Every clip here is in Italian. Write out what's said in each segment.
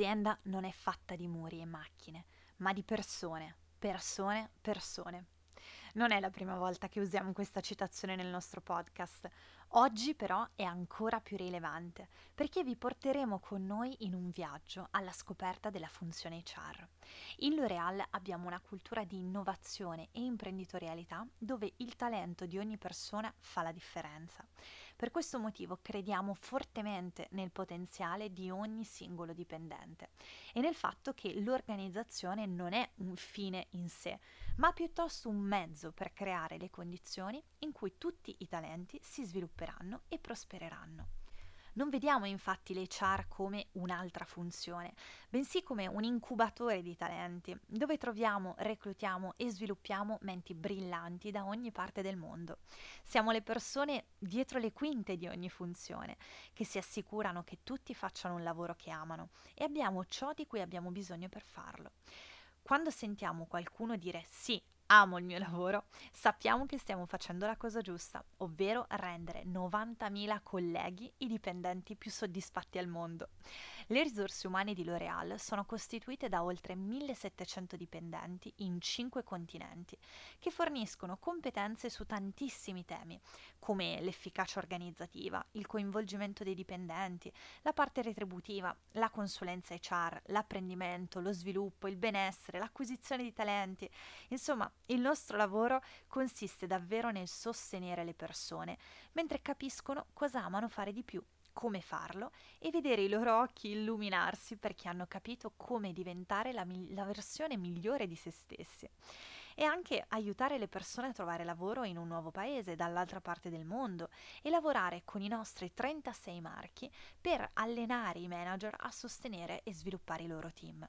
Un'azienda non è fatta di muri e macchine ma di persone, persone, persone. Non è la prima volta che usiamo questa citazione nel nostro podcast. Oggi però è ancora più rilevante perché vi porteremo con noi in un viaggio alla scoperta della funzione HR. In L'Oreal abbiamo una cultura di innovazione e imprenditorialità dove il talento di ogni persona fa la differenza. Per questo motivo crediamo fortemente nel potenziale di ogni singolo dipendente e nel fatto che l'organizzazione non è un fine in sé, ma piuttosto un mezzo per creare le condizioni in cui tutti i talenti si svilupperanno e prospereranno. Non vediamo infatti l'HR come un'altra funzione, bensì come un incubatore di talenti, dove troviamo, reclutiamo e sviluppiamo menti brillanti da ogni parte del mondo. Siamo le persone dietro le quinte di ogni funzione, che si assicurano che tutti facciano un lavoro che amano e abbiamo ciò di cui abbiamo bisogno per farlo. Quando sentiamo qualcuno dire sì amo il mio lavoro, sappiamo che stiamo facendo la cosa giusta, ovvero rendere 90.000 colleghi i dipendenti più soddisfatti al mondo. Le risorse umane di L'Oreal sono costituite da oltre 1700 dipendenti in 5 continenti, che forniscono competenze su tantissimi temi, come l'efficacia organizzativa, il coinvolgimento dei dipendenti, la parte retributiva, la consulenza HR, l'apprendimento, lo sviluppo, il benessere, l'acquisizione di talenti. Insomma, il nostro lavoro consiste davvero nel sostenere le persone, mentre capiscono cosa amano fare di più come farlo e vedere i loro occhi illuminarsi perché hanno capito come diventare la, mi- la versione migliore di se stessi e anche aiutare le persone a trovare lavoro in un nuovo paese, dall'altra parte del mondo, e lavorare con i nostri 36 marchi per allenare i manager a sostenere e sviluppare i loro team.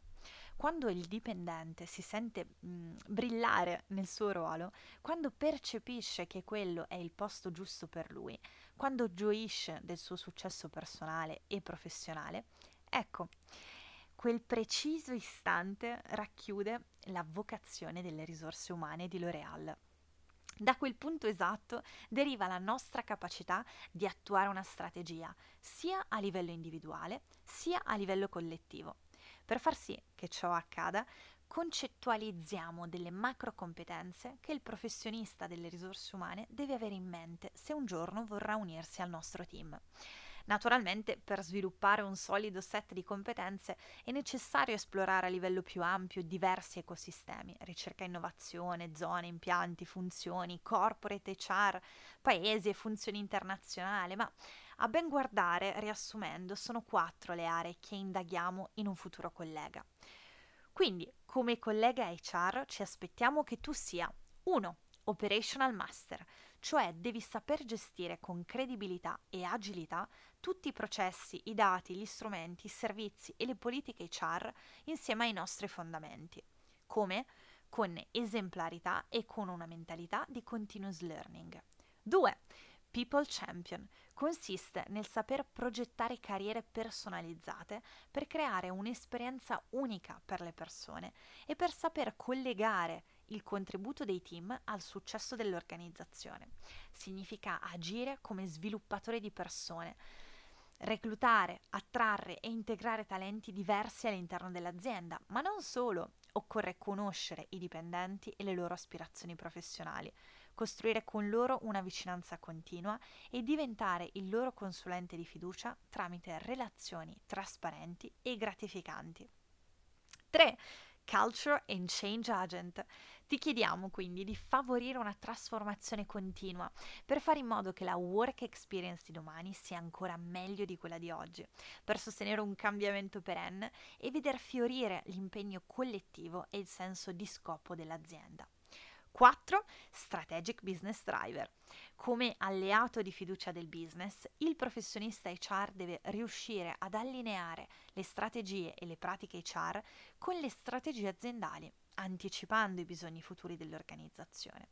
Quando il dipendente si sente mh, brillare nel suo ruolo, quando percepisce che quello è il posto giusto per lui, quando gioisce del suo successo personale e professionale, ecco, quel preciso istante racchiude la vocazione delle risorse umane di L'Oreal. Da quel punto esatto deriva la nostra capacità di attuare una strategia, sia a livello individuale, sia a livello collettivo. Per far sì che ciò accada, concettualizziamo delle macro competenze che il professionista delle risorse umane deve avere in mente se un giorno vorrà unirsi al nostro team. Naturalmente, per sviluppare un solido set di competenze è necessario esplorare a livello più ampio diversi ecosistemi, ricerca e innovazione, zone, impianti, funzioni, corporate HR, paesi e funzioni internazionali, ma a ben guardare, riassumendo, sono quattro le aree che indaghiamo in un futuro collega. Quindi, come collega HR, ci aspettiamo che tu sia 1. Operational Master, cioè devi saper gestire con credibilità e agilità tutti i processi, i dati, gli strumenti, i servizi e le politiche HR insieme ai nostri fondamenti. Come? Con esemplarità e con una mentalità di continuous learning. 2. People Champion consiste nel saper progettare carriere personalizzate per creare un'esperienza unica per le persone e per saper collegare il contributo dei team al successo dell'organizzazione. Significa agire come sviluppatore di persone, reclutare, attrarre e integrare talenti diversi all'interno dell'azienda, ma non solo, occorre conoscere i dipendenti e le loro aspirazioni professionali costruire con loro una vicinanza continua e diventare il loro consulente di fiducia tramite relazioni trasparenti e gratificanti. 3. Culture and Change Agent. Ti chiediamo quindi di favorire una trasformazione continua per fare in modo che la work experience di domani sia ancora meglio di quella di oggi, per sostenere un cambiamento perenne e veder fiorire l'impegno collettivo e il senso di scopo dell'azienda. 4. Strategic Business Driver. Come alleato di fiducia del business, il professionista HR deve riuscire ad allineare le strategie e le pratiche HR con le strategie aziendali, anticipando i bisogni futuri dell'organizzazione.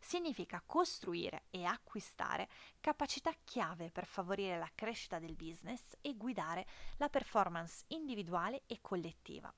Significa costruire e acquistare capacità chiave per favorire la crescita del business e guidare la performance individuale e collettiva.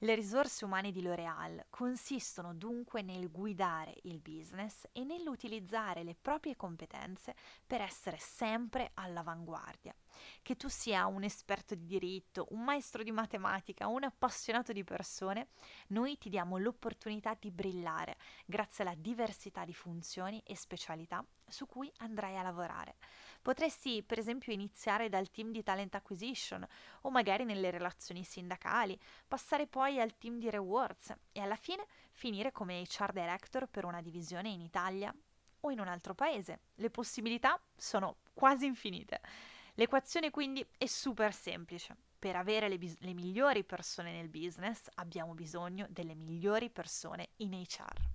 Le risorse umane di L'Oréal consistono dunque nel guidare il business e nell'utilizzare le proprie competenze per essere sempre all'avanguardia. Che tu sia un esperto di diritto, un maestro di matematica, un appassionato di persone, noi ti diamo l'opportunità di brillare grazie alla diversità di funzioni e specialità su cui andrai a lavorare. Potresti per esempio iniziare dal team di talent acquisition o magari nelle relazioni sindacali, passare poi al team di rewards e alla fine finire come HR director per una divisione in Italia o in un altro paese. Le possibilità sono quasi infinite. L'equazione quindi è super semplice. Per avere le, bis- le migliori persone nel business abbiamo bisogno delle migliori persone in HR.